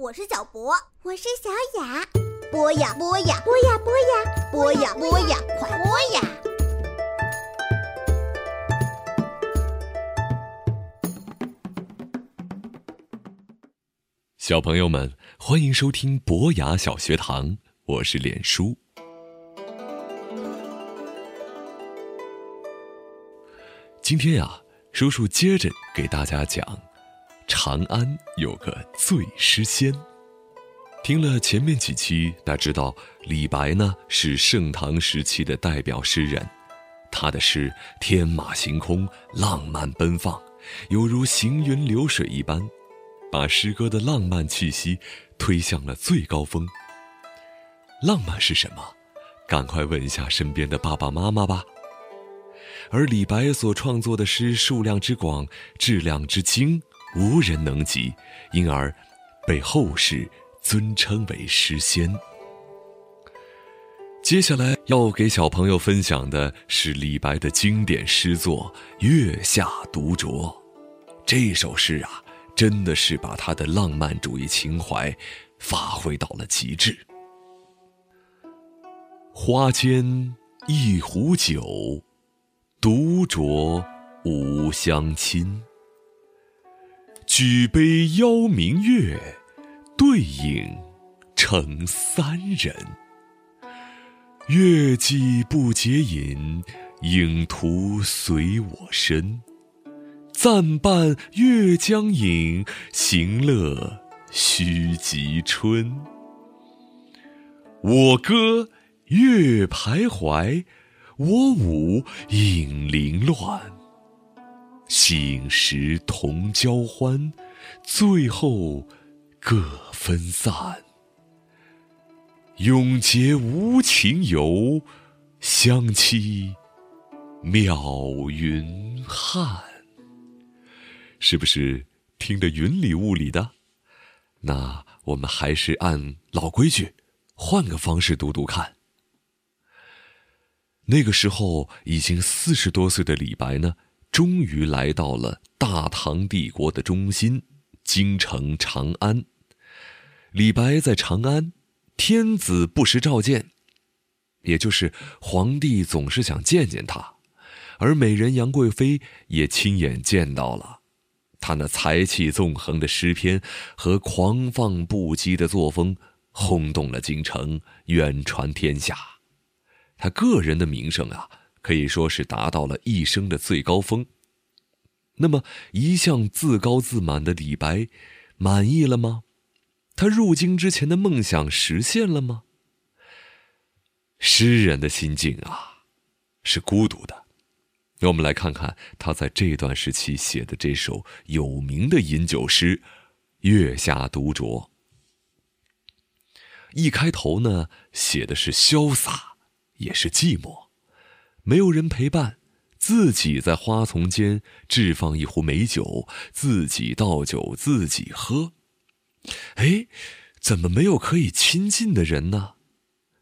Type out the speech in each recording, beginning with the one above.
我是小博，我是小雅。播呀播呀，播呀播呀，播呀播呀，快播呀！小朋友们，欢迎收听博雅小学堂，我是脸书。今天呀，叔叔接着给大家讲。长安有个醉诗仙。听了前面几期，大家知道李白呢是盛唐时期的代表诗人，他的诗天马行空、浪漫奔放，犹如行云流水一般，把诗歌的浪漫气息推向了最高峰。浪漫是什么？赶快问一下身边的爸爸妈妈吧。而李白所创作的诗数量之广，质量之精。无人能及，因而被后世尊称为诗仙。接下来要给小朋友分享的是李白的经典诗作《月下独酌》。这首诗啊，真的是把他的浪漫主义情怀发挥到了极致。花间一壶酒，独酌无相亲。举杯邀明月，对影成三人。月既不解饮，影徒随我身。暂伴月将影，行乐须及春。我歌月徘徊，我舞影零乱。醒时同交欢，醉后各分散。永结无情游，相期邈云汉。是不是听得云里雾里的？那我们还是按老规矩，换个方式读读看。那个时候已经四十多岁的李白呢？终于来到了大唐帝国的中心，京城长安。李白在长安，天子不时召见，也就是皇帝总是想见见他，而美人杨贵妃也亲眼见到了，他那才气纵横的诗篇和狂放不羁的作风，轰动了京城，远传天下。他个人的名声啊。可以说是达到了一生的最高峰。那么，一向自高自满的李白，满意了吗？他入京之前的梦想实现了吗？诗人的心境啊，是孤独的。让我们来看看他在这段时期写的这首有名的饮酒诗《月下独酌》。一开头呢，写的是潇洒，也是寂寞。没有人陪伴，自己在花丛间置放一壶美酒，自己倒酒自己喝。哎，怎么没有可以亲近的人呢？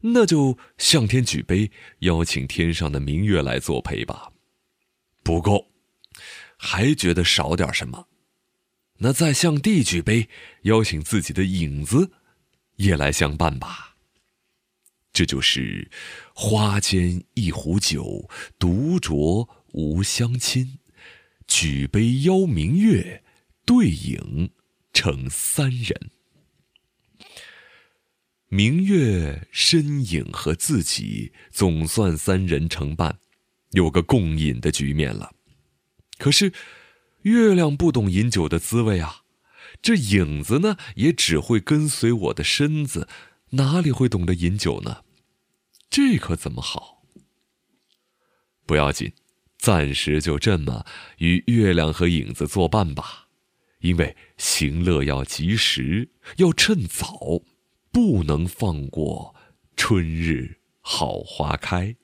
那就向天举杯，邀请天上的明月来作陪吧。不够，还觉得少点什么？那再向地举杯，邀请自己的影子也来相伴吧。这就是花间一壶酒，独酌无相亲。举杯邀明月，对影成三人。明月身影和自己总算三人成伴，有个共饮的局面了。可是月亮不懂饮酒的滋味啊，这影子呢也只会跟随我的身子，哪里会懂得饮酒呢？这可怎么好？不要紧，暂时就这么与月亮和影子作伴吧。因为行乐要及时，要趁早，不能放过春日好花开。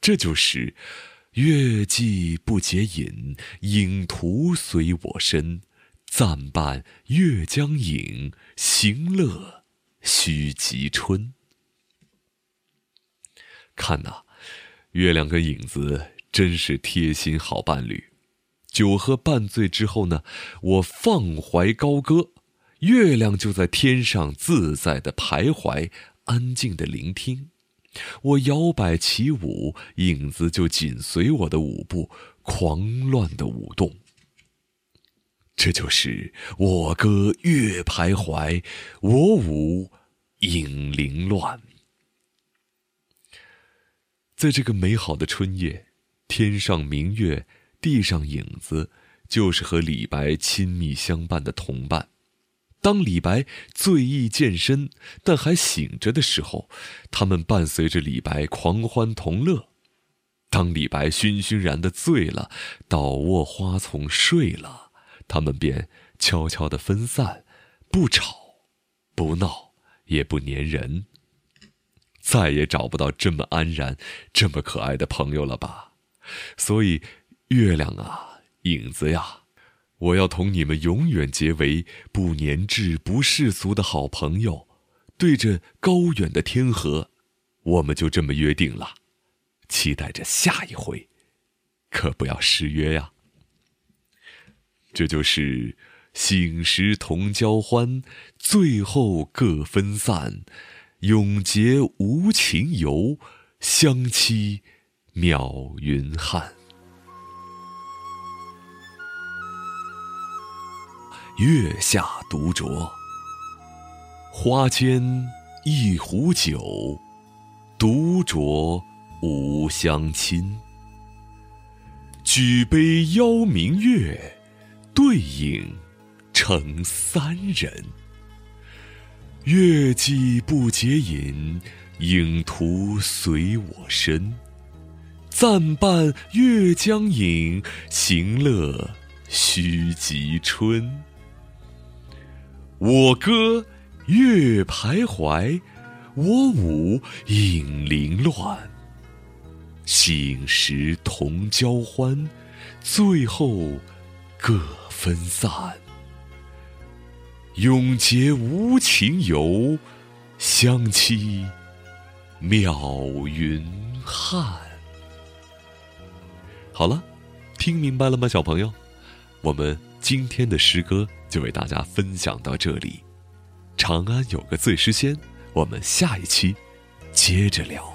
这就是“月既不解饮，影徒随我身。暂伴月将影，行乐须及春。”看呐，月亮跟影子真是贴心好伴侣。酒喝半醉之后呢，我放怀高歌，月亮就在天上自在的徘徊，安静的聆听。我摇摆起舞，影子就紧随我的舞步，狂乱的舞动。这就是我歌月徘徊，我舞影零乱。在这个美好的春夜，天上明月，地上影子，就是和李白亲密相伴的同伴。当李白醉意渐深，但还醒着的时候，他们伴随着李白狂欢同乐；当李白醺醺然的醉了，倒卧花丛睡了，他们便悄悄的分散，不吵，不闹，也不粘人。再也找不到这么安然、这么可爱的朋友了吧？所以，月亮啊，影子呀。我要同你们永远结为不粘滞、不世俗的好朋友，对着高远的天河，我们就这么约定了。期待着下一回，可不要失约呀。这就是醒时同交欢，醉后各分散，永结无情游，相期邈云汉。月下独酌，花间一壶酒，独酌无相亲。举杯邀明月，对影成三人。月既不解饮，影徒随我身。暂伴月将影，行乐须及春。我歌月徘徊，我舞影零乱。醒时同交欢，醉后各分散。永结无情游，相期邈云汉。好了，听明白了吗，小朋友？我们今天的诗歌。就为大家分享到这里，长安有个醉诗仙，我们下一期接着聊。